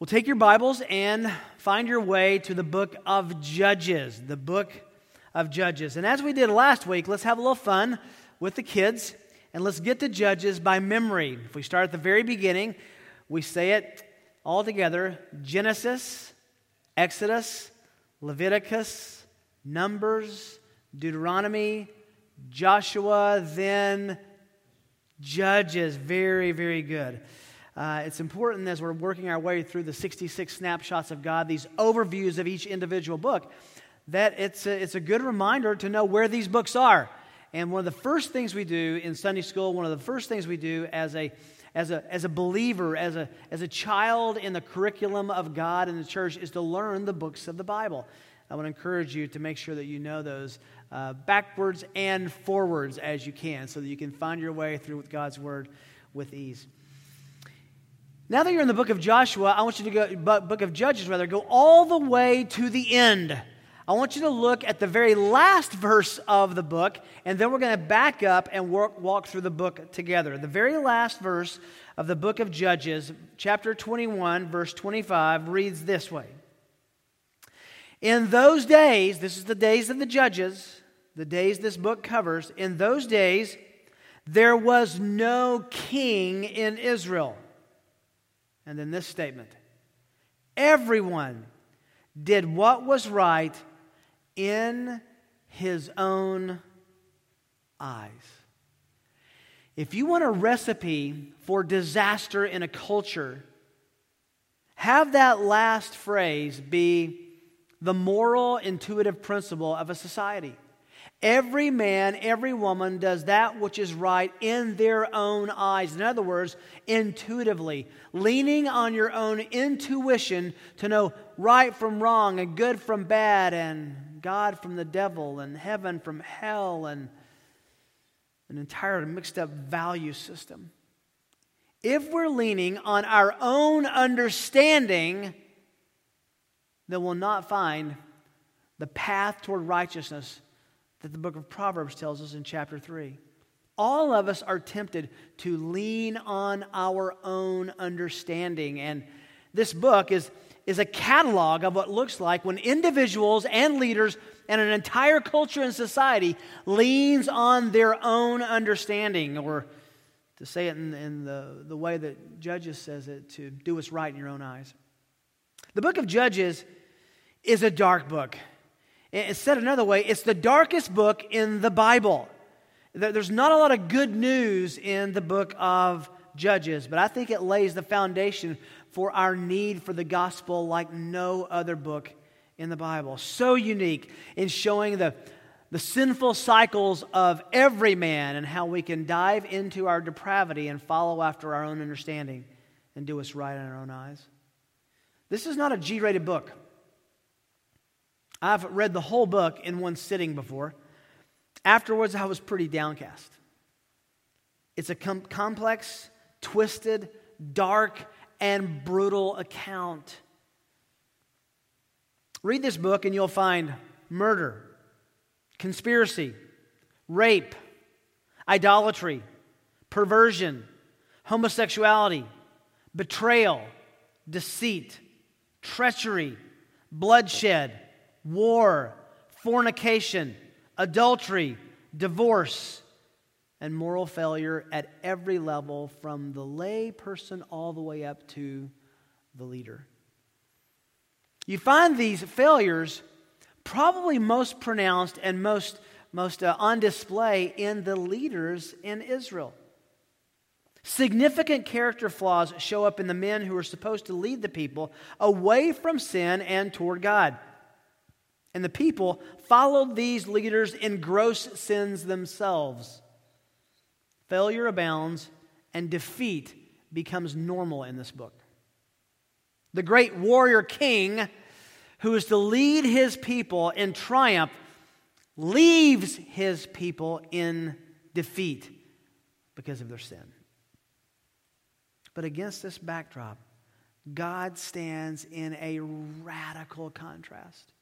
Well, take your Bibles and find your way to the book of Judges. The book of Judges. And as we did last week, let's have a little fun with the kids and let's get to Judges by memory. If we start at the very beginning, we say it all together Genesis, Exodus, Leviticus, Numbers, Deuteronomy, Joshua, then Judges. Very, very good. Uh, it's important as we're working our way through the 66 snapshots of God, these overviews of each individual book, that it's a, it's a good reminder to know where these books are. And one of the first things we do in Sunday school, one of the first things we do as a, as a, as a believer, as a, as a child in the curriculum of God in the church, is to learn the books of the Bible. I want to encourage you to make sure that you know those uh, backwards and forwards as you can so that you can find your way through God's Word with ease. Now that you're in the book of Joshua, I want you to go, book of Judges rather, go all the way to the end. I want you to look at the very last verse of the book, and then we're going to back up and work, walk through the book together. The very last verse of the book of Judges, chapter 21, verse 25, reads this way In those days, this is the days of the judges, the days this book covers, in those days, there was no king in Israel. And then this statement everyone did what was right in his own eyes. If you want a recipe for disaster in a culture, have that last phrase be the moral intuitive principle of a society. Every man, every woman does that which is right in their own eyes. In other words, intuitively, leaning on your own intuition to know right from wrong and good from bad and God from the devil and heaven from hell and an entire mixed up value system. If we're leaning on our own understanding, then we'll not find the path toward righteousness that the book of Proverbs tells us in chapter 3. All of us are tempted to lean on our own understanding. And this book is, is a catalog of what looks like when individuals and leaders and an entire culture and society leans on their own understanding, or to say it in, in the, the way that Judges says it, to do what's right in your own eyes. The book of Judges is a dark book. It's said another way, it's the darkest book in the Bible. There's not a lot of good news in the book of Judges, but I think it lays the foundation for our need for the gospel like no other book in the Bible. So unique in showing the, the sinful cycles of every man and how we can dive into our depravity and follow after our own understanding and do what's right in our own eyes. This is not a G rated book. I've read the whole book in one sitting before. Afterwards, I was pretty downcast. It's a com- complex, twisted, dark, and brutal account. Read this book and you'll find murder, conspiracy, rape, idolatry, perversion, homosexuality, betrayal, deceit, treachery, bloodshed war, fornication, adultery, divorce, and moral failure at every level, from the lay person all the way up to the leader. You find these failures probably most pronounced and most, most uh, on display in the leaders in Israel. Significant character flaws show up in the men who are supposed to lead the people away from sin and toward God. And the people followed these leaders in gross sins themselves. Failure abounds, and defeat becomes normal in this book. The great warrior king, who is to lead his people in triumph, leaves his people in defeat because of their sin. But against this backdrop, God stands in a radical contrast.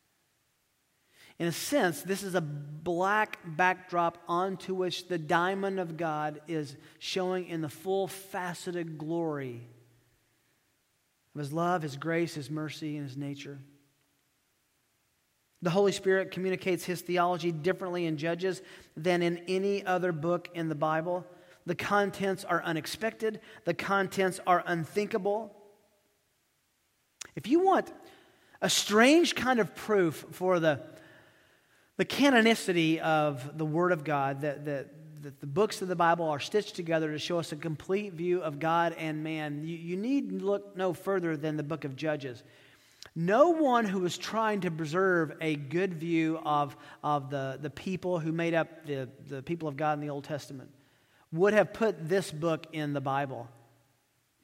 In a sense, this is a black backdrop onto which the diamond of God is showing in the full faceted glory of His love, His grace, His mercy, and His nature. The Holy Spirit communicates His theology differently in Judges than in any other book in the Bible. The contents are unexpected, the contents are unthinkable. If you want a strange kind of proof for the, the canonicity of the Word of God, that, that, that the books of the Bible are stitched together to show us a complete view of God and man, you, you need look no further than the book of Judges. No one who was trying to preserve a good view of, of the, the people who made up the, the people of God in the Old Testament would have put this book in the Bible.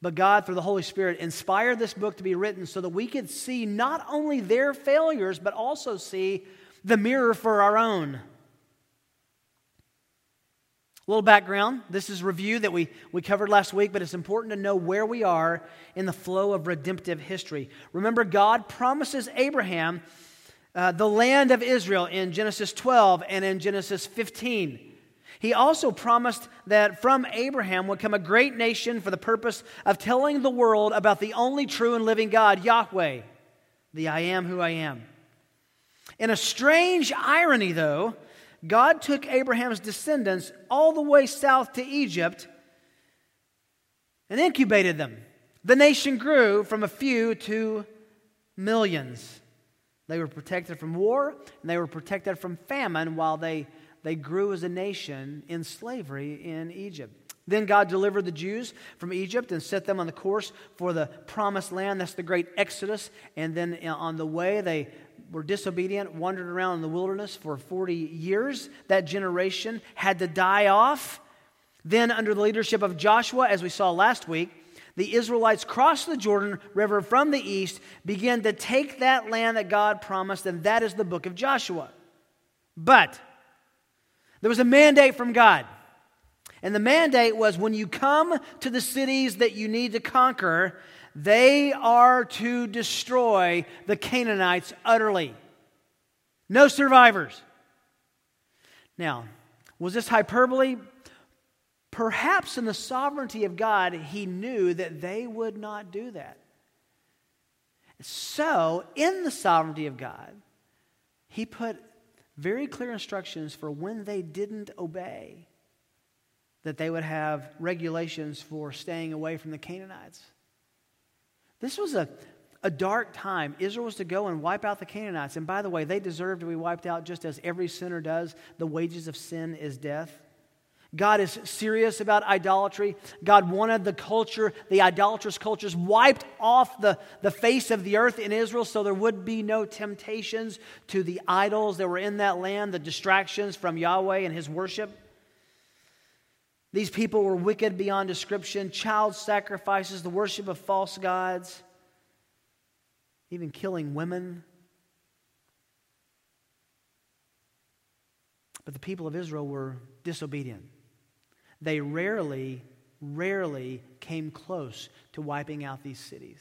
But God, through the Holy Spirit, inspired this book to be written so that we could see not only their failures, but also see the mirror for our own. A little background. This is review that we, we covered last week, but it's important to know where we are in the flow of redemptive history. Remember, God promises Abraham uh, the land of Israel in Genesis 12 and in Genesis 15. He also promised that from Abraham would come a great nation for the purpose of telling the world about the only true and living God, Yahweh, the I am who I am. In a strange irony, though, God took Abraham's descendants all the way south to Egypt and incubated them. The nation grew from a few to millions. They were protected from war and they were protected from famine while they they grew as a nation in slavery in Egypt. Then God delivered the Jews from Egypt and set them on the course for the promised land. That's the great Exodus. And then uh, on the way, they were disobedient, wandered around in the wilderness for 40 years. That generation had to die off. Then, under the leadership of Joshua, as we saw last week, the Israelites crossed the Jordan River from the east, began to take that land that God promised, and that is the book of Joshua. But there was a mandate from God. And the mandate was when you come to the cities that you need to conquer, they are to destroy the Canaanites utterly. No survivors. Now, was this hyperbole? Perhaps in the sovereignty of God, he knew that they would not do that. So, in the sovereignty of God, he put very clear instructions for when they didn't obey, that they would have regulations for staying away from the Canaanites. This was a, a dark time. Israel was to go and wipe out the Canaanites. And by the way, they deserve to be wiped out just as every sinner does. The wages of sin is death. God is serious about idolatry. God wanted the culture, the idolatrous cultures, wiped off the, the face of the earth in Israel so there would be no temptations to the idols that were in that land, the distractions from Yahweh and his worship. These people were wicked beyond description, child sacrifices, the worship of false gods, even killing women. But the people of Israel were disobedient they rarely, rarely came close to wiping out these cities.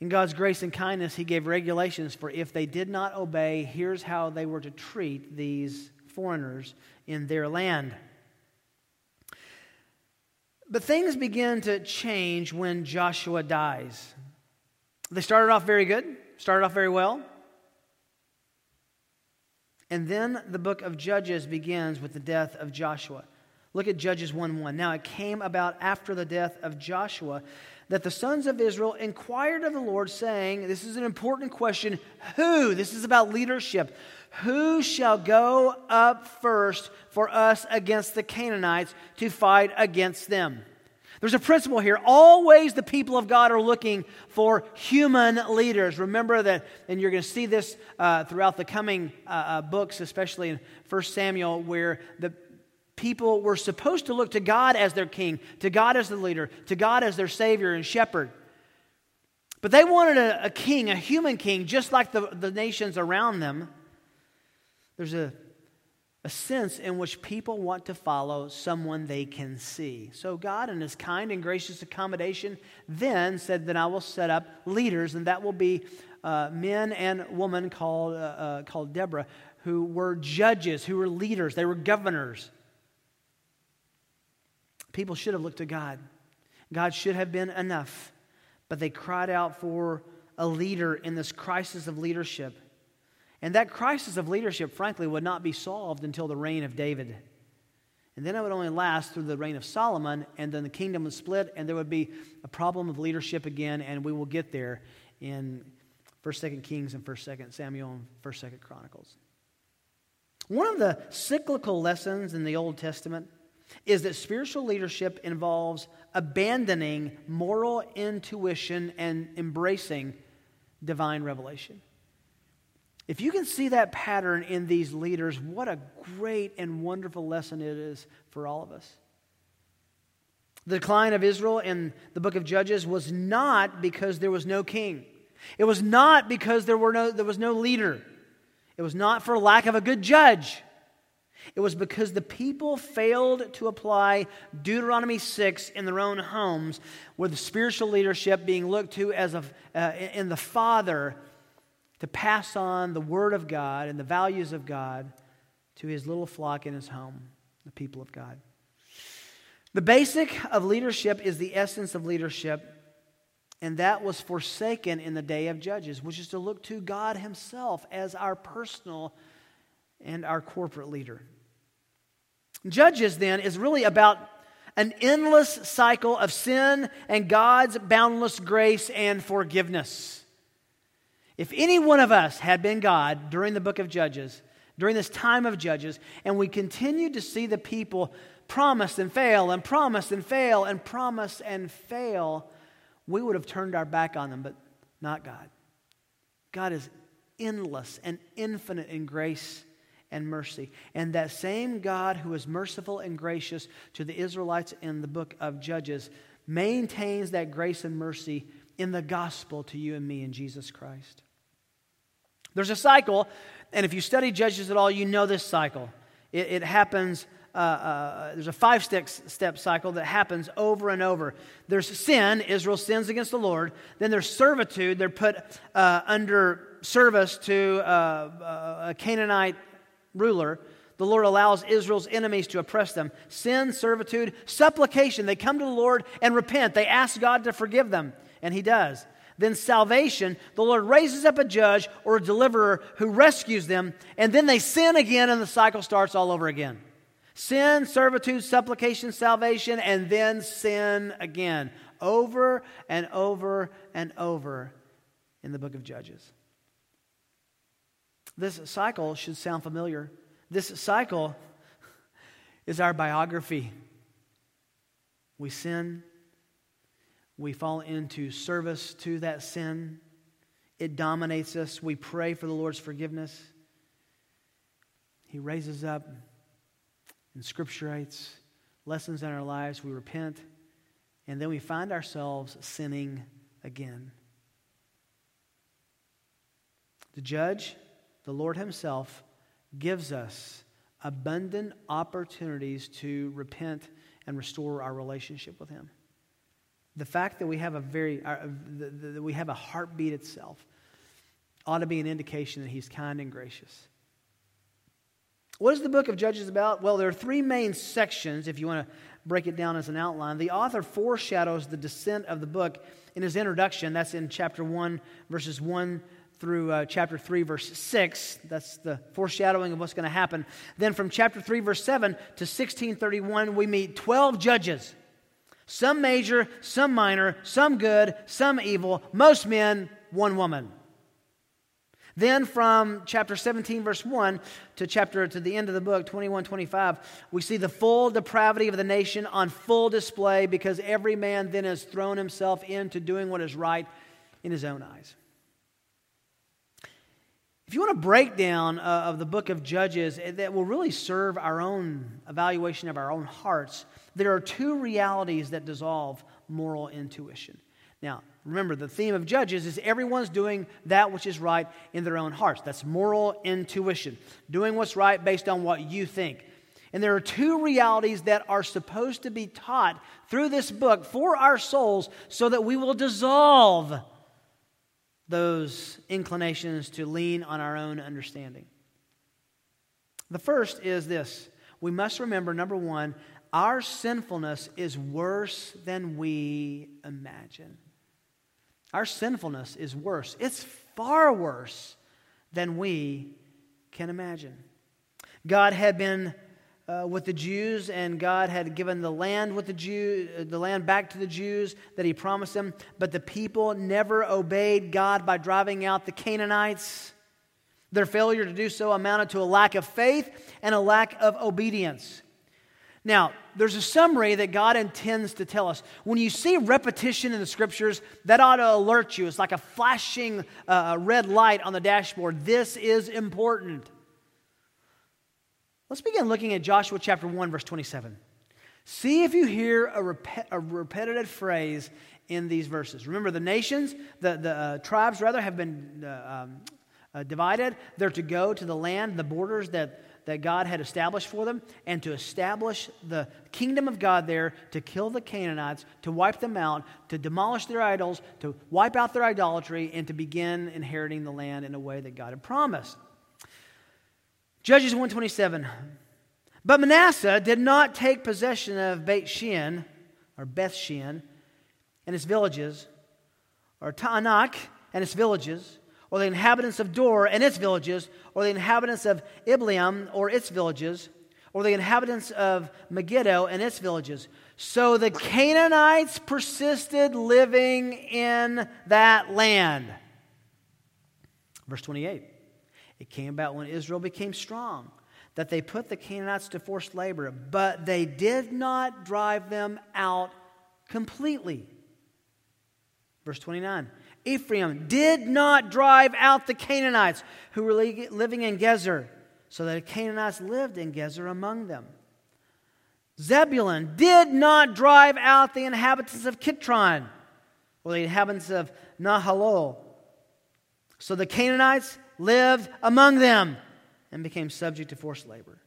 In God's grace and kindness, He gave regulations for if they did not obey, here's how they were to treat these foreigners in their land. But things begin to change when Joshua dies. They started off very good, started off very well. And then the book of Judges begins with the death of Joshua. Look at Judges 1 1. Now it came about after the death of Joshua that the sons of Israel inquired of the Lord, saying, This is an important question. Who? This is about leadership. Who shall go up first for us against the Canaanites to fight against them? There's a principle here. Always the people of God are looking for human leaders. Remember that, and you're going to see this uh, throughout the coming uh, uh, books, especially in 1 Samuel, where the, people were supposed to look to God as their king, to God as the leader, to God as their savior and shepherd. But they wanted a, a king, a human king, just like the, the nations around them. There's a, a sense in which people want to follow someone they can see. So God, in his kind and gracious accommodation, then said Then I will set up leaders, and that will be uh, men and women called, uh, uh, called Deborah, who were judges, who were leaders, they were governors. People should have looked to God. God should have been enough. but they cried out for a leader in this crisis of leadership. And that crisis of leadership, frankly, would not be solved until the reign of David. And then it would only last through the reign of Solomon, and then the kingdom would split, and there would be a problem of leadership again, and we will get there in 1st, 2nd Kings and 1st, 2nd Samuel and 1st, 2nd Chronicles. One of the cyclical lessons in the Old Testament is that spiritual leadership involves abandoning moral intuition and embracing divine revelation. If you can see that pattern in these leaders, what a great and wonderful lesson it is for all of us. The decline of Israel in the book of Judges was not because there was no king. It was not because there, were no, there was no leader. It was not for lack of a good judge. It was because the people failed to apply Deuteronomy 6 in their own homes, with spiritual leadership being looked to as a, uh, in the father to pass on the word of God and the values of God to his little flock in his home, the people of God. The basic of leadership is the essence of leadership, and that was forsaken in the day of Judges, which is to look to God Himself as our personal and our corporate leader. Judges, then, is really about an endless cycle of sin and God's boundless grace and forgiveness. If any one of us had been God during the book of Judges, during this time of Judges, and we continued to see the people promise and fail and promise and fail and promise and fail, we would have turned our back on them, but not God. God is endless and infinite in grace and mercy. And that same God who is merciful and gracious to the Israelites in the book of Judges maintains that grace and mercy in the gospel to you and me in Jesus Christ. There's a cycle, and if you study Judges at all, you know this cycle. It, it happens, uh, uh, there's a five step, step cycle that happens over and over. There's sin, Israel sins against the Lord. Then there's servitude, they're put uh, under service to uh, uh, a Canaanite ruler. The Lord allows Israel's enemies to oppress them. Sin, servitude, supplication. They come to the Lord and repent. They ask God to forgive them, and He does. Then salvation, the Lord raises up a judge or a deliverer who rescues them, and then they sin again, and the cycle starts all over again. Sin, servitude, supplication, salvation, and then sin again. Over and over and over in the book of Judges. This cycle should sound familiar. This cycle is our biography. We sin, we fall into service to that sin. It dominates us. We pray for the Lord's forgiveness. He raises up and scripturates lessons in our lives. We repent, and then we find ourselves sinning again. The judge, the Lord Himself, gives us abundant opportunities to repent and restore our relationship with Him. The fact that we have a very, uh, that we have a heartbeat itself ought to be an indication that he's kind and gracious. What is the book of Judges about? Well, there are three main sections, if you want to break it down as an outline. The author foreshadows the descent of the book in his introduction. That's in chapter 1, verses 1 through uh, chapter 3, verse 6. That's the foreshadowing of what's going to happen. Then from chapter 3, verse 7 to 1631, we meet 12 judges. Some major, some minor, some good, some evil, most men, one woman. Then from chapter 17, verse 1 to chapter to the end of the book, 21, 25, we see the full depravity of the nation on full display because every man then has thrown himself into doing what is right in his own eyes. If you want a breakdown uh, of the book of Judges eh, that will really serve our own evaluation of our own hearts, there are two realities that dissolve moral intuition. Now, remember, the theme of Judges is everyone's doing that which is right in their own hearts. That's moral intuition, doing what's right based on what you think. And there are two realities that are supposed to be taught through this book for our souls so that we will dissolve those inclinations to lean on our own understanding. The first is this we must remember number one, our sinfulness is worse than we imagine. Our sinfulness is worse. It's far worse than we can imagine. God had been uh, with the Jews, and God had given the land with the Jew, uh, the land back to the Jews that He promised them. But the people never obeyed God by driving out the Canaanites. Their failure to do so amounted to a lack of faith and a lack of obedience. Now, there's a summary that God intends to tell us. When you see repetition in the scriptures, that ought to alert you. It's like a flashing uh, red light on the dashboard. This is important. Let's begin looking at Joshua chapter 1, verse 27. See if you hear a, rep- a repetitive phrase in these verses. Remember, the nations, the, the uh, tribes rather, have been uh, um, uh, divided. They're to go to the land, the borders that, that God had established for them, and to establish the kingdom of God there, to kill the Canaanites, to wipe them out, to demolish their idols, to wipe out their idolatry, and to begin inheriting the land in a way that God had promised. Judges 127. But Manasseh did not take possession of Beit Shean, or Beth Shean, and its villages, or Taanach and its villages, or the inhabitants of Dor and its villages, or the inhabitants of Ibleam or its villages, or the inhabitants of Megiddo and its villages. So the Canaanites persisted living in that land. Verse 28. It came about when Israel became strong that they put the Canaanites to forced labor, but they did not drive them out completely. Verse 29 Ephraim did not drive out the Canaanites who were living in Gezer, so that the Canaanites lived in Gezer among them. Zebulun did not drive out the inhabitants of Kitron, or the inhabitants of Nahalol. So the Canaanites lived among them and became subject to forced labor.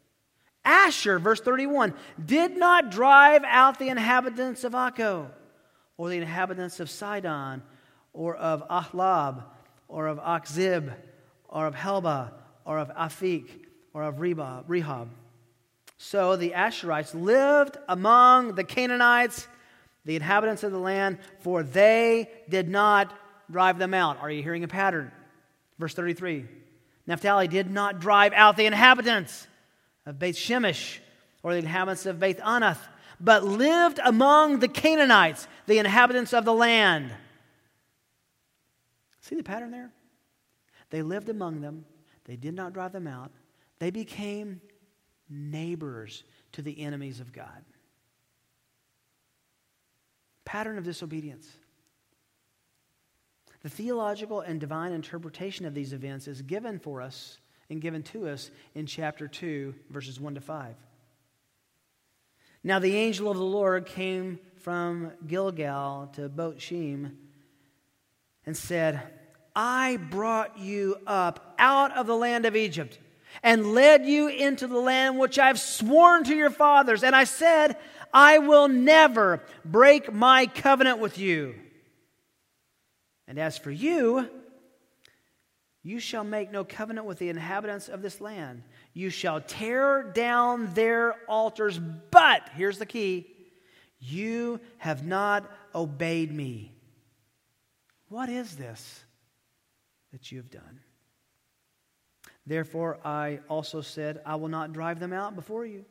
Asher, verse 31, did not drive out the inhabitants of Akko, or the inhabitants of Sidon, or of Ahlab, or of Achzib, or of Helba, or of Aphik or of Rehob. So the Asherites lived among the Canaanites, the inhabitants of the land, for they did not drive them out. Are you hearing a pattern? Verse 33 Naphtali did not drive out the inhabitants of Beth Shemesh or the inhabitants of Beth Anath, but lived among the Canaanites, the inhabitants of the land. See the pattern there? They lived among them, they did not drive them out, they became neighbors to the enemies of God. Pattern of disobedience. The theological and divine interpretation of these events is given for us and given to us in chapter 2, verses 1 to 5. Now the angel of the Lord came from Gilgal to Bochim and said, I brought you up out of the land of Egypt and led you into the land which I've sworn to your fathers. And I said, I will never break my covenant with you. And as for you, you shall make no covenant with the inhabitants of this land. You shall tear down their altars, but here's the key you have not obeyed me. What is this that you have done? Therefore, I also said, I will not drive them out before you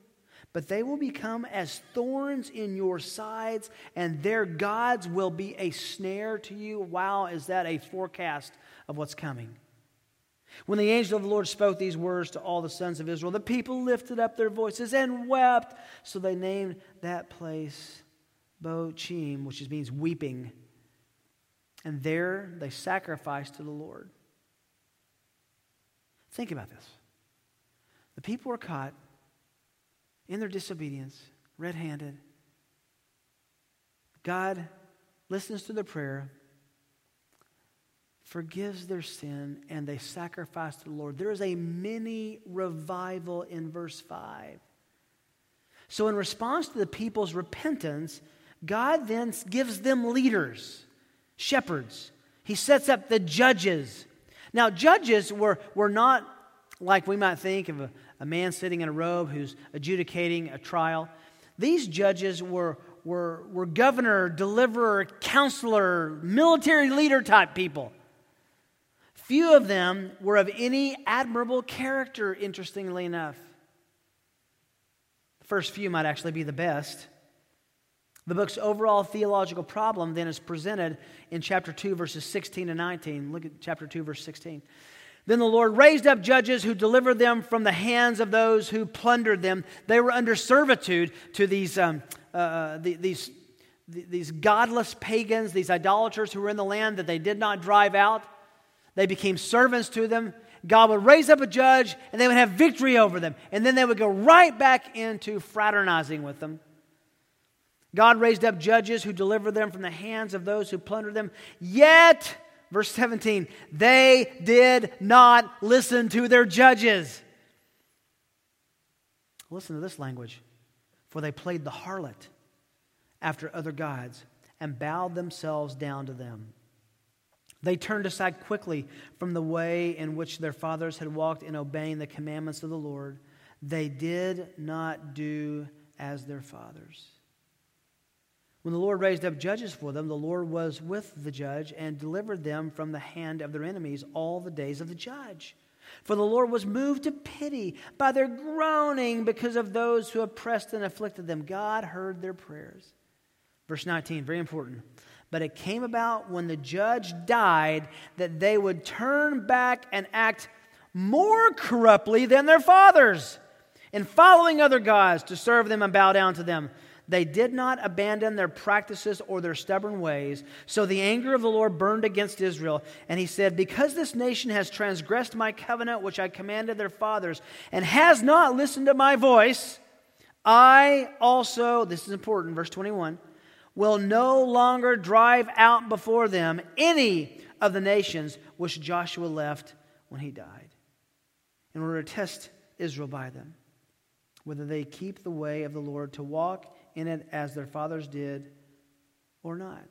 but they will become as thorns in your sides, and their gods will be a snare to you. Wow, is that a forecast of what's coming? When the angel of the Lord spoke these words to all the sons of Israel, the people lifted up their voices and wept. So they named that place Bochim, which means weeping. And there they sacrificed to the Lord. Think about this. The people were caught in their disobedience, red handed. God listens to their prayer, forgives their sin, and they sacrifice to the Lord. There is a mini revival in verse 5. So, in response to the people's repentance, God then gives them leaders, shepherds. He sets up the judges. Now, judges were, were not like we might think of a, a man sitting in a robe who's adjudicating a trial. These judges were, were, were governor, deliverer, counselor, military leader type people. Few of them were of any admirable character, interestingly enough. The first few might actually be the best. The book's overall theological problem then is presented in chapter 2, verses 16 and 19. Look at chapter 2, verse 16. Then the Lord raised up judges who delivered them from the hands of those who plundered them. They were under servitude to these, um, uh, uh the, these, these godless pagans, these idolaters who were in the land that they did not drive out. They became servants to them. God would raise up a judge and they would have victory over them. And then they would go right back into fraternizing with them. God raised up judges who delivered them from the hands of those who plundered them. Yet, verse 17, they did not listen to their judges. Listen to this language. For they played the harlot after other gods and bowed themselves down to them. They turned aside quickly from the way in which their fathers had walked in obeying the commandments of the Lord. They did not do as their fathers. When the Lord raised up judges for them, the Lord was with the judge and delivered them from the hand of their enemies all the days of the judge. For the Lord was moved to pity by their groaning because of those who oppressed and afflicted them. God heard their prayers. Verse 19, very important. But it came about when the judge died that they would turn back and act more corruptly than their fathers, in following other gods to serve them and bow down to them. They did not abandon their practices or their stubborn ways. So the anger of the Lord burned against Israel. And he said, Because this nation has transgressed my covenant, which I commanded their fathers, and has not listened to my voice, I also, this is important, verse 21 will no longer drive out before them any of the nations which Joshua left when he died, in order to test Israel by them, whether they keep the way of the Lord to walk in it as their fathers did or not.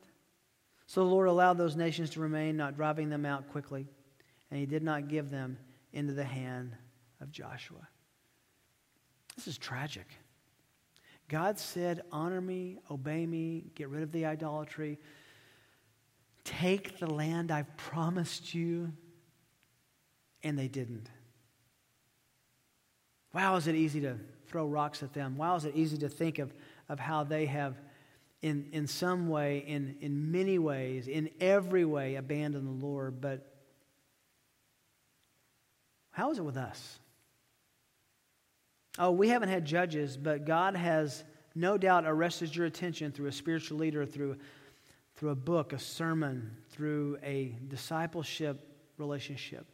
So the Lord allowed those nations to remain, not driving them out quickly, and he did not give them into the hand of Joshua. This is tragic. God said, Honor me, obey me, get rid of the idolatry, take the land I've promised you. And they didn't. Wow, is it easy to throw rocks at them? Wow, is it easy to think of, of how they have, in, in some way, in, in many ways, in every way, abandoned the Lord. But how is it with us? Oh, we haven't had judges, but God has no doubt arrested your attention through a spiritual leader, through, through a book, a sermon, through a discipleship relationship.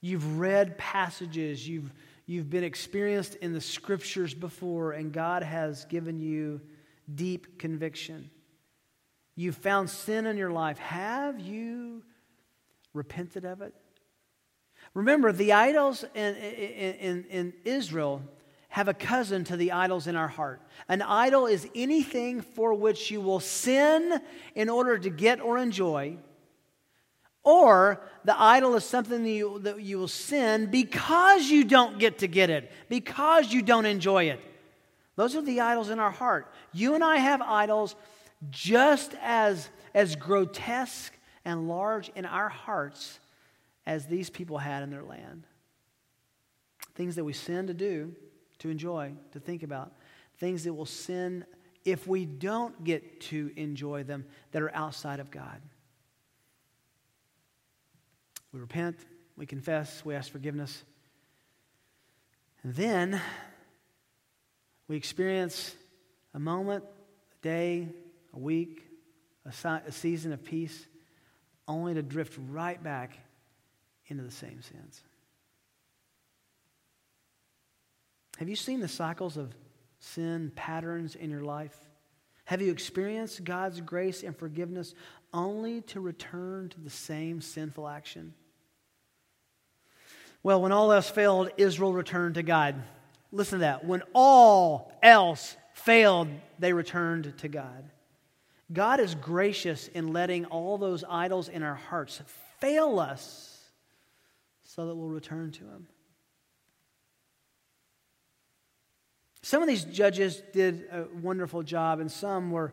You've read passages, you've, you've been experienced in the scriptures before, and God has given you deep conviction. You've found sin in your life. Have you repented of it? Remember, the idols in, in, in, Israel have a cousin to the idols in our heart. An idol is anything for which you will sin in order to get or enjoy, or the idol is something that you, that you will sin because you don't get to get it, because you don't enjoy it. Those are the idols in our heart. You and I have idols just as, as grotesque and large in our hearts as these people had in their land. Things that we sin to do, to enjoy, to think about. Things that will sin if we don't get to enjoy them that are outside of God. We repent, we confess, we ask forgiveness. And then we experience a moment, a day, a week, a, a season of peace, only to drift right back into the same sins. Have you seen the cycles of sin patterns in your life? Have you experienced God's grace and forgiveness only to return to the same sinful action? Well, when all else failed, Israel returned to God. Listen to that. When all else failed, they returned to God. God is gracious in letting all those idols in our hearts fail us so that we'll return to Him. Some of these judges did a wonderful job, and some were,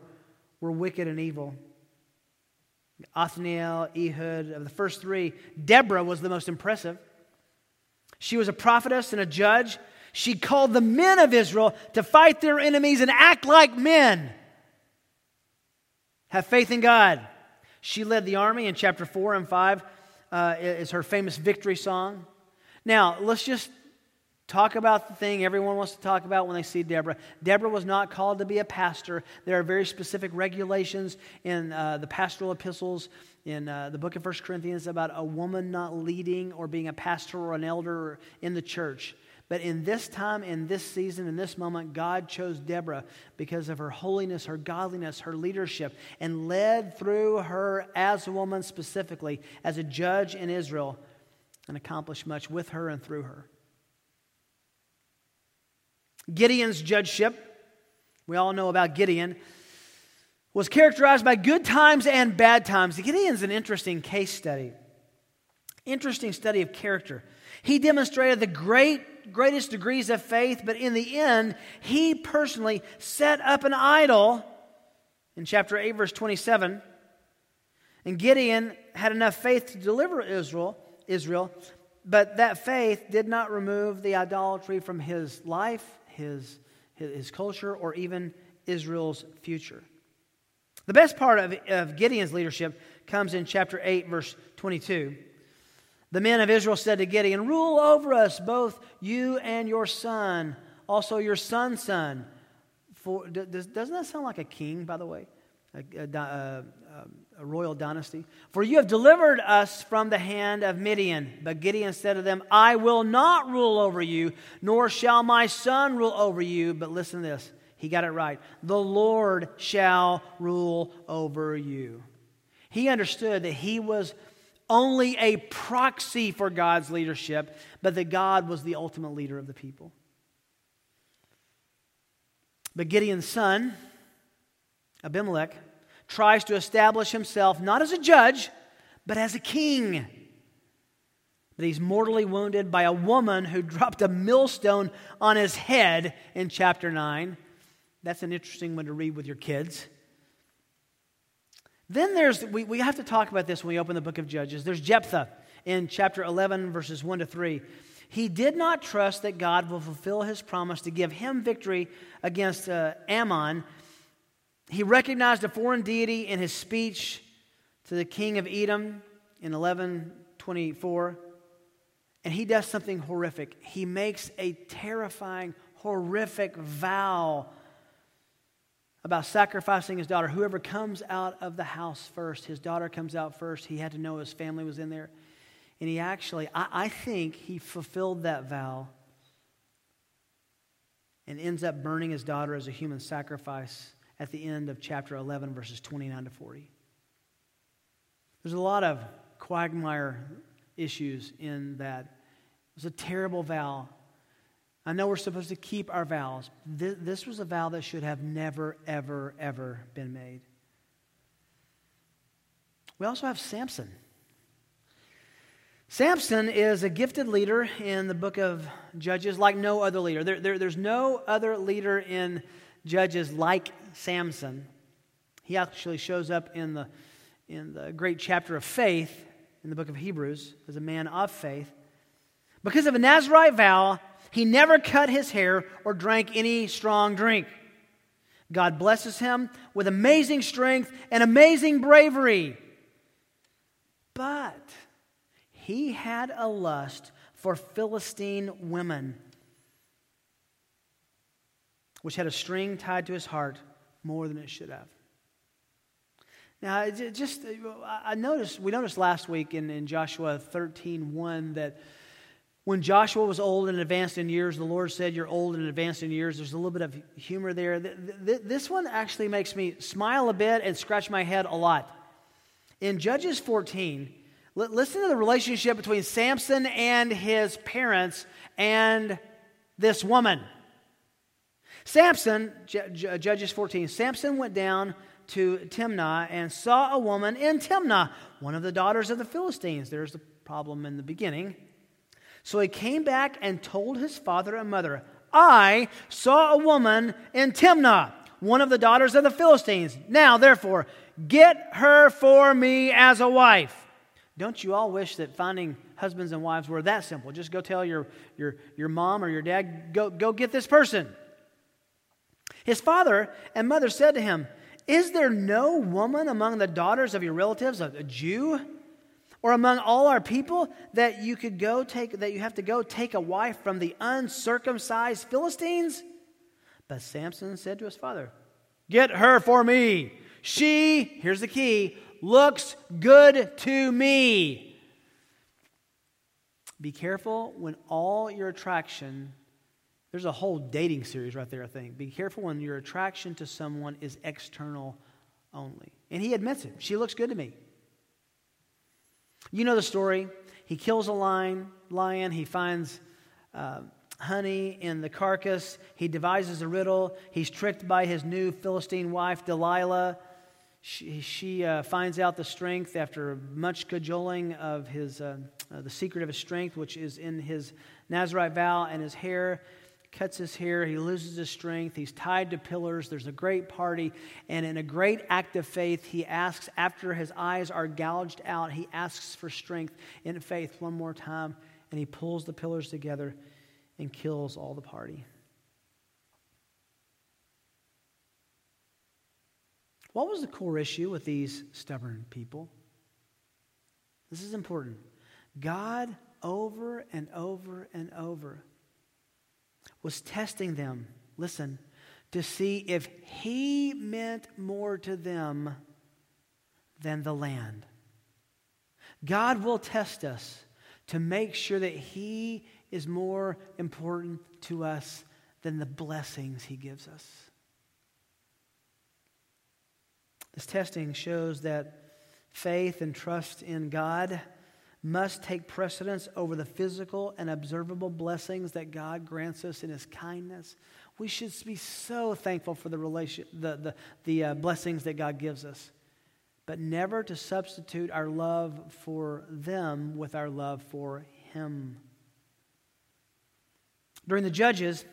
were wicked and evil. Othniel, Ehud, of the first three, Deborah was the most impressive. She was a prophetess and a judge. She called the men of Israel to fight their enemies and act like men. Have faith in God. She led the army in chapter 4 and 5, uh, is her famous victory song. Now, let's just talk about the thing everyone wants to talk about when they see Deborah. Deborah was not called to be a pastor. There are very specific regulations in uh, the pastoral epistles in uh, the book of First Corinthians about a woman not leading or being a pastor or an elder in the church. But in this time, in this season, in this moment, God chose Deborah because of her holiness, her godliness, her leadership, and led through her as a woman specifically, as a judge in Israel, and accomplished much with her and through her. Gideon's judgeship, we all know about Gideon, was characterized by good times and bad times. Gideon's an interesting case study, interesting study of character. He demonstrated the great, greatest degrees of faith, but in the end, he personally set up an idol in chapter 8, verse 27. And Gideon had enough faith to deliver Israel, Israel, but that faith did not remove the idolatry from his life, his, his culture, or even Israel's future. The best part of, of Gideon's leadership comes in chapter 8, verse 22. The men of Israel said to Gideon, Rule over us, both you and your son, also your son's son. For, does, doesn't that sound like a king, by the way? A, a, a, a, royal dynasty. For you have delivered us from the hand of Midian. But Gideon said to them, I will not rule over you, nor shall my son rule over you. But listen to this. He got it right. The Lord shall rule over you. He understood that he was only a proxy for God's leadership, but that God was the ultimate leader of the people. But Gideon's son, Abimelech, tries to establish himself not as a judge, but as a king. But he's mortally wounded by a woman who dropped a millstone on his head in chapter 9. That's an interesting one to read with your kids. Then there's, we, we have to talk about this when we open the book of Judges. There's Jephthah in chapter 11, verses 1 to 3. He did not trust that God will fulfill his promise to give him victory against uh, Ammon. He recognized a foreign deity in his speech to the king of Edom in 1124. And he does something horrific. He makes a terrifying, horrific vow about sacrificing his daughter. Whoever comes out of the house first, his daughter comes out first. He had to know his family was in there. And he actually, I, I think he fulfilled that vow and ends up burning his daughter as a human sacrifice at the end of chapter 11, verses 29 to 40. There's a lot of quagmire issues in that. It was a terrible vow I know we're supposed to keep our vows. This, this was a vow that should have never, ever, ever been made. We also have Samson. Samson is a gifted leader in the book of Judges like no other leader. There, there, there's no other leader in Judges like Samson. He actually shows up in the, in the great chapter of faith in the book of Hebrews as a man of faith. Because of a Nazarite vow, he never cut his hair or drank any strong drink. God blesses him with amazing strength and amazing bravery. But he had a lust for Philistine women, which had a string tied to his heart more than it should have. Now, just I noticed we noticed last week in, in Joshua 13 1 that when Joshua was old and advanced in years, the Lord said, You're old and advanced in years. There's a little bit of humor there. This one actually makes me smile a bit and scratch my head a lot. In Judges 14, listen to the relationship between Samson and his parents and this woman. Samson, Judges 14, Samson went down to Timnah and saw a woman in Timnah, one of the daughters of the Philistines. There's the problem in the beginning. So he came back and told his father and mother, I saw a woman in Timnah, one of the daughters of the Philistines. Now, therefore, get her for me as a wife. Don't you all wish that finding husbands and wives were that simple? Just go tell your, your, your mom or your dad, go, go get this person. His father and mother said to him, Is there no woman among the daughters of your relatives, a Jew? Or among all our people that you could go take that you have to go take a wife from the uncircumcised Philistines? But Samson said to his father, Get her for me. She, here's the key, looks good to me. Be careful when all your attraction, there's a whole dating series right there, I think. Be careful when your attraction to someone is external only. And he admits it. She looks good to me. You know the story. He kills a lion, lion. he finds uh, honey in the carcass. He devises a riddle. He's tricked by his new Philistine wife, Delilah. She, she uh, finds out the strength after much cajoling of his, uh, uh, the secret of his strength, which is in his Nazarite vow and his hair. Cuts his hair, he loses his strength, he's tied to pillars. There's a great party, and in a great act of faith, he asks, after his eyes are gouged out, he asks for strength in faith one more time, and he pulls the pillars together and kills all the party. What was the core issue with these stubborn people? This is important. God, over and over and over, was testing them, listen, to see if He meant more to them than the land. God will test us to make sure that He is more important to us than the blessings He gives us. This testing shows that faith and trust in God must take precedence over the physical and observable blessings that God grants us in His kindness. We should be so thankful for the, relation, the, the, the uh, blessings that God gives us, but never to substitute our love for them with our love for Him. During the Judges,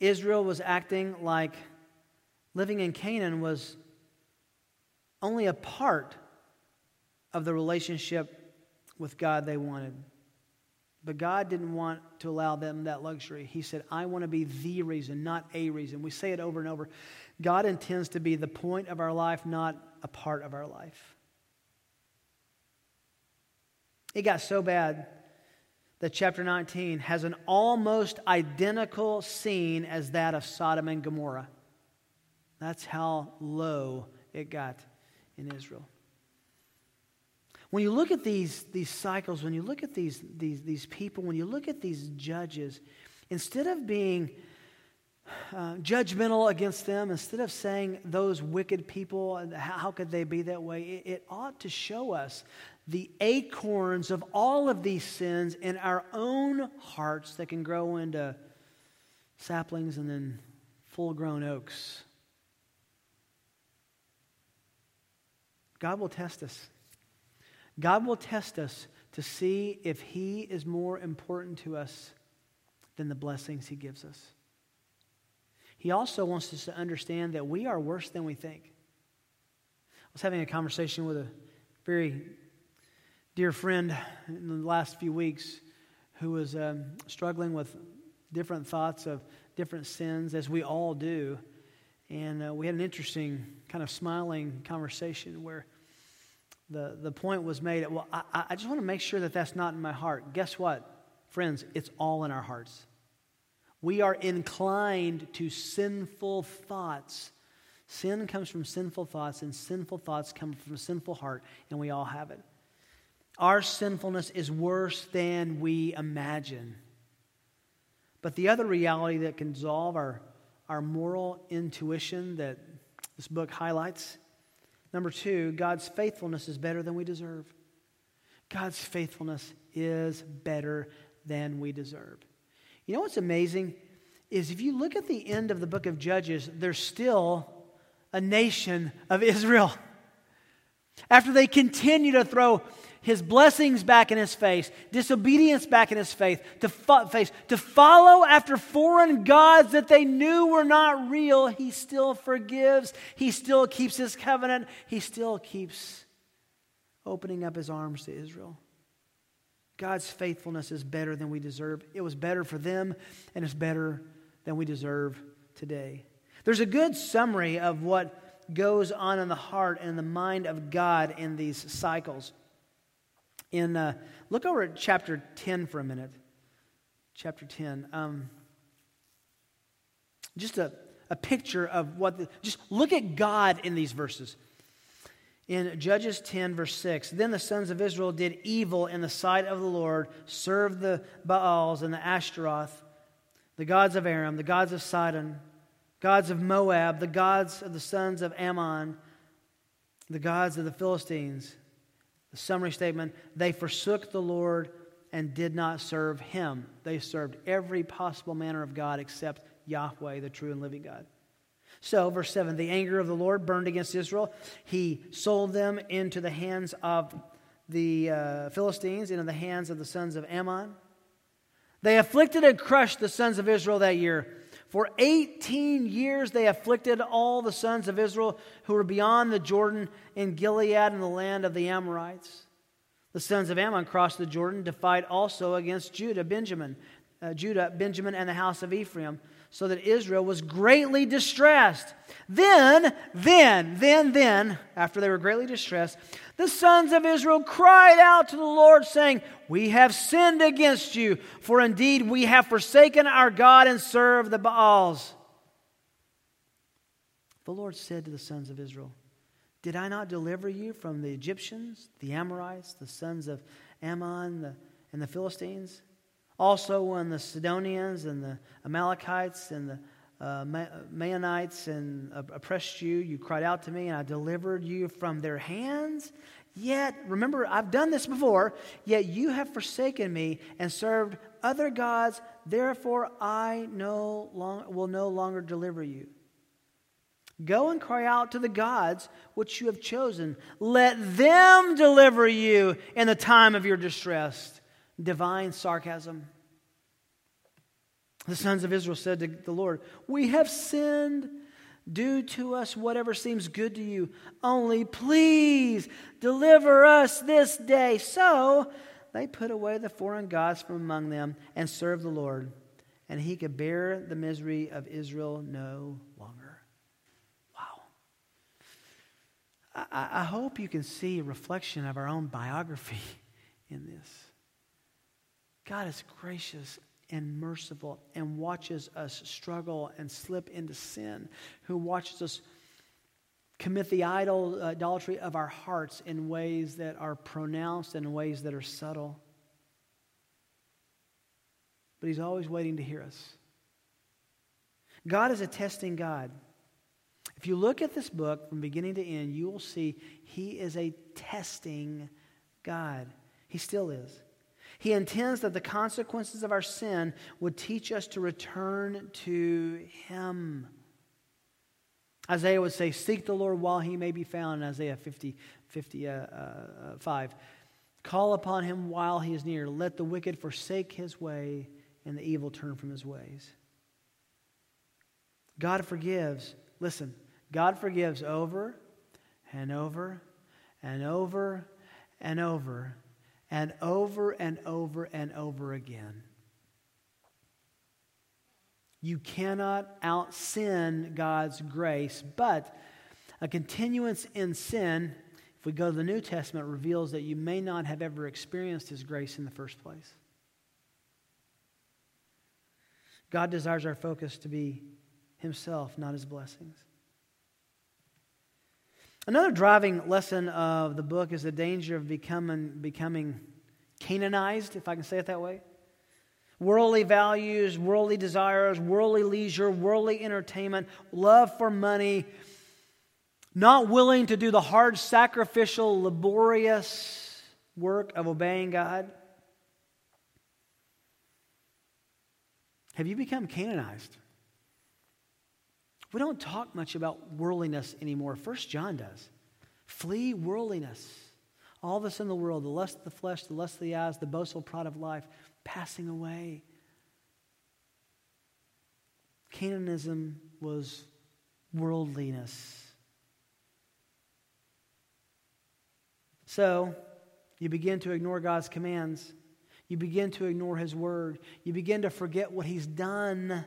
Israel was acting like living in Canaan was only a part of the relationship with God they wanted. But God didn't want to allow them that luxury. He said, I want to be the reason, not a reason. We say it over and over. God intends to be the point of our life, not a part of our life. It got so bad that chapter 19 has an almost identical scene as that of Sodom and Gomorrah. That's how low it got in Israel. When you look at these, these cycles, when you look at these, these, these people, when you look at these judges, instead of being uh, judgmental against them, instead of saying those wicked people, how could they be that way, it, it ought to show us the acorns of all of these sins in our own hearts that can grow into saplings and then full grown oaks. God will test us. God will test us to see if He is more important to us than the blessings He gives us. He also wants us to understand that we are worse than we think. I was having a conversation with a very dear friend in the last few weeks who was um, struggling with different thoughts of different sins, as we all do. And uh, we had an interesting, kind of smiling conversation where the, the point was made well, I, I just want to make sure that that's not in my heart. Guess what? Friends, it's all in our hearts. We are inclined to sinful thoughts. Sin comes from sinful thoughts, and sinful thoughts come from a sinful heart, and we all have it. Our sinfulness is worse than we imagine. But the other reality that can dissolve our, our moral intuition that this book highlights Number two, God's faithfulness is better than we deserve. God's faithfulness is better than we deserve. You know what's amazing is if you look at the end of the book of Judges, there's still a nation of Israel. After they continue to throw his blessings back in his face, disobedience back in his faith, to fo- face, to follow after foreign gods that they knew were not real, he still forgives. He still keeps his covenant. He still keeps opening up his arms to Israel. God's faithfulness is better than we deserve. It was better for them, and it's better than we deserve today. There's a good summary of what goes on in the heart and the mind of God in these cycles. In uh, look over at chapter 10 for a minute. Chapter 10 um, just a, a picture of what the, just look at god in these verses. In judges 10 verse 6 then the sons of israel did evil in the sight of the lord served the baals and the ashtaroth the gods of aram the gods of sidon gods of moab the gods of the sons of ammon the gods of the philistines the summary statement they forsook the Lord and did not serve him. They served every possible manner of God except Yahweh, the true and living God. So, verse 7 the anger of the Lord burned against Israel. He sold them into the hands of the uh, Philistines, into the hands of the sons of Ammon. They afflicted and crushed the sons of Israel that year. For 18 years they afflicted all the sons of Israel who were beyond the Jordan in Gilead and the land of the Amorites. The sons of Ammon crossed the Jordan to fight also against Judah, Benjamin, uh, Judah, Benjamin, and the house of Ephraim, so that Israel was greatly distressed. Then, then, then, then, after they were greatly distressed, the sons of Israel cried out to the Lord, saying, We have sinned against you, for indeed we have forsaken our God and served the Baals. The Lord said to the sons of Israel, Did I not deliver you from the Egyptians, the Amorites, the sons of Ammon, the, and the Philistines? Also, when the Sidonians and the Amalekites and the uh, Maonites and uh, oppressed you, you cried out to me, and I delivered you from their hands. Yet, remember, I've done this before, yet you have forsaken me and served other gods. Therefore, I no long, will no longer deliver you. Go and cry out to the gods which you have chosen. Let them deliver you in the time of your distress divine sarcasm. The sons of Israel said to the Lord, We have sinned. Do to us whatever seems good to you. Only please deliver us this day. So they put away the foreign gods from among them and served the Lord. And he could bear the misery of Israel no longer. Wow. I, I hope you can see a reflection of our own biography in this. God is gracious and merciful and watches us struggle and slip into sin, who watches us commit the idol, idolatry of our hearts in ways that are pronounced and in ways that are subtle. But He's always waiting to hear us. God is a testing God. If you look at this book from beginning to end, you will see He is a testing God. He still is. He intends that the consequences of our sin would teach us to return to Him. Isaiah would say, Seek the Lord while he may be found in Isaiah 50, 55. Uh, uh, Call upon him while he is near. Let the wicked forsake his way and the evil turn from his ways. God forgives. Listen, God forgives over and over and over and over and over and over and over again. You cannot out sin God's grace, but a continuance in sin, if we go to the New Testament, reveals that you may not have ever experienced His grace in the first place. God desires our focus to be Himself, not His blessings. Another driving lesson of the book is the danger of becoming, becoming Canaanized, if I can say it that way. Worldly values, worldly desires, worldly leisure, worldly entertainment, love for money, not willing to do the hard, sacrificial, laborious work of obeying God. Have you become Canaanized? We don't talk much about worldliness anymore. First John does. Flee worldliness. All this in the world, the lust of the flesh, the lust of the eyes, the boastful pride of life, passing away. Canaanism was worldliness. So, you begin to ignore God's commands. You begin to ignore His word. You begin to forget what He's done.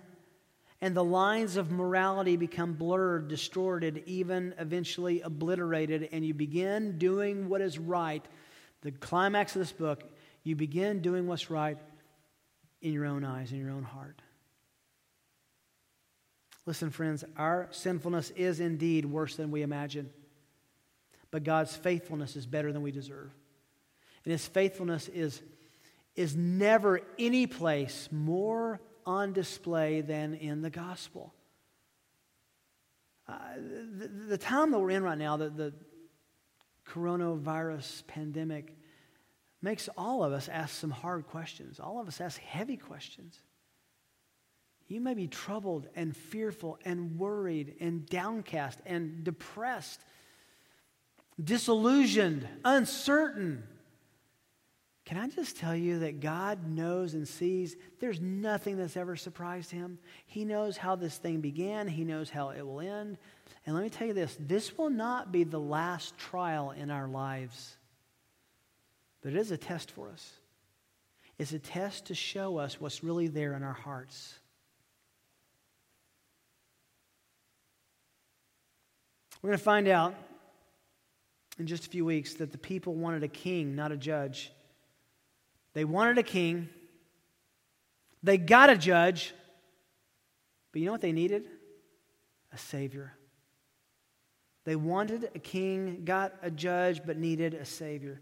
And the lines of morality become blurred, distorted, even eventually obliterated. And you begin doing what is right. The climax of this book, you begin doing what's right in your own eyes, in your own heart. Listen, friends, our sinfulness is indeed worse than we imagine. But God's faithfulness is better than we deserve. And His faithfulness is, is never any place more on display than in the gospel. Uh, the, the, time that we're in right now, the, the coronavirus pandemic, makes all of us ask some hard questions. All of us ask heavy questions. You may be troubled and fearful and worried and downcast and depressed, disillusioned, uncertain. Can I just tell you that God knows and sees there's nothing that's ever surprised him? He knows how this thing began, he knows how it will end. And let me tell you this this will not be the last trial in our lives, but it is a test for us. It's a test to show us what's really there in our hearts. We're going to find out in just a few weeks that the people wanted a king, not a judge. They wanted a king. They got a judge. But you know what they needed? A savior. They wanted a king, got a judge, but needed a savior.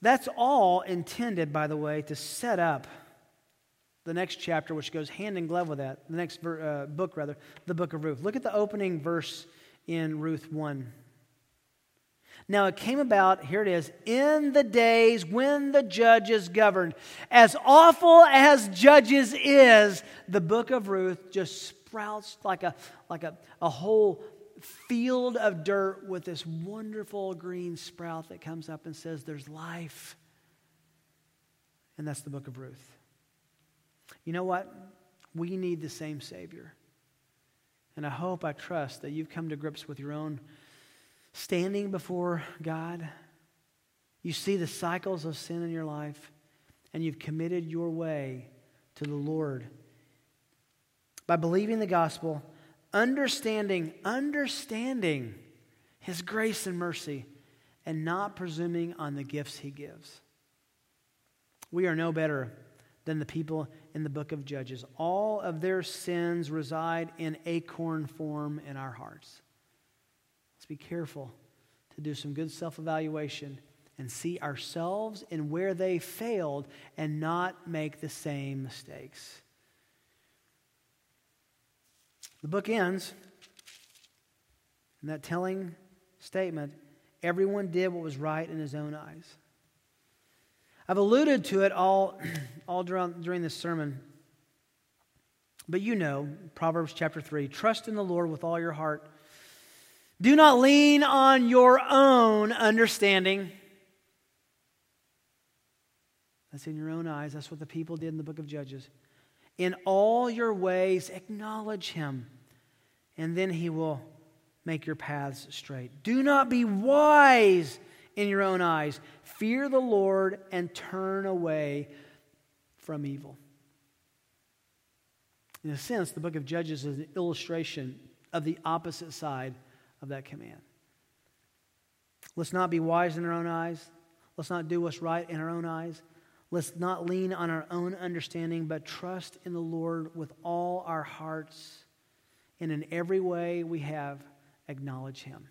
That's all intended, by the way, to set up the next chapter, which goes hand in glove with that. The next uh, book, rather, the book of Ruth. Look at the opening verse in Ruth 1. Now it came about, here it is, in the days when the judges governed. As awful as judges is, the book of Ruth just sprouts like a, like a, a whole field of dirt with this wonderful green sprout that comes up and says, There's life. And that's the book of Ruth. You know what? We need the same Savior. And I hope, I trust that you've come to grips with your own standing before God, you see the cycles of sin in your life, and you've committed your way to the Lord. By believing the gospel, understanding, understanding His grace and mercy, and not presuming on the gifts He gives. We are no better than the people in the book of Judges. All of their sins reside in acorn form in our hearts. Be careful to do some good self evaluation and see ourselves in where they failed and not make the same mistakes. The book ends in that telling statement everyone did what was right in his own eyes. I've alluded to it all, all during, during this sermon. But you know, Proverbs chapter 3 trust in the Lord with all your heart do not lean on your own understanding. That's in your own eyes. That's what the people did in the book of Judges. In all your ways, acknowledge him, and then he will make your paths straight. Do not be wise in your own eyes. Fear the Lord and turn away from evil. In a sense, the book of Judges is an illustration of the opposite side of that command. Let's not be wise in our own eyes. Let's not do what's right in our own eyes. Let's not lean on our own understanding, but trust in the Lord with all our hearts. And in every way we have, acknowledge Him.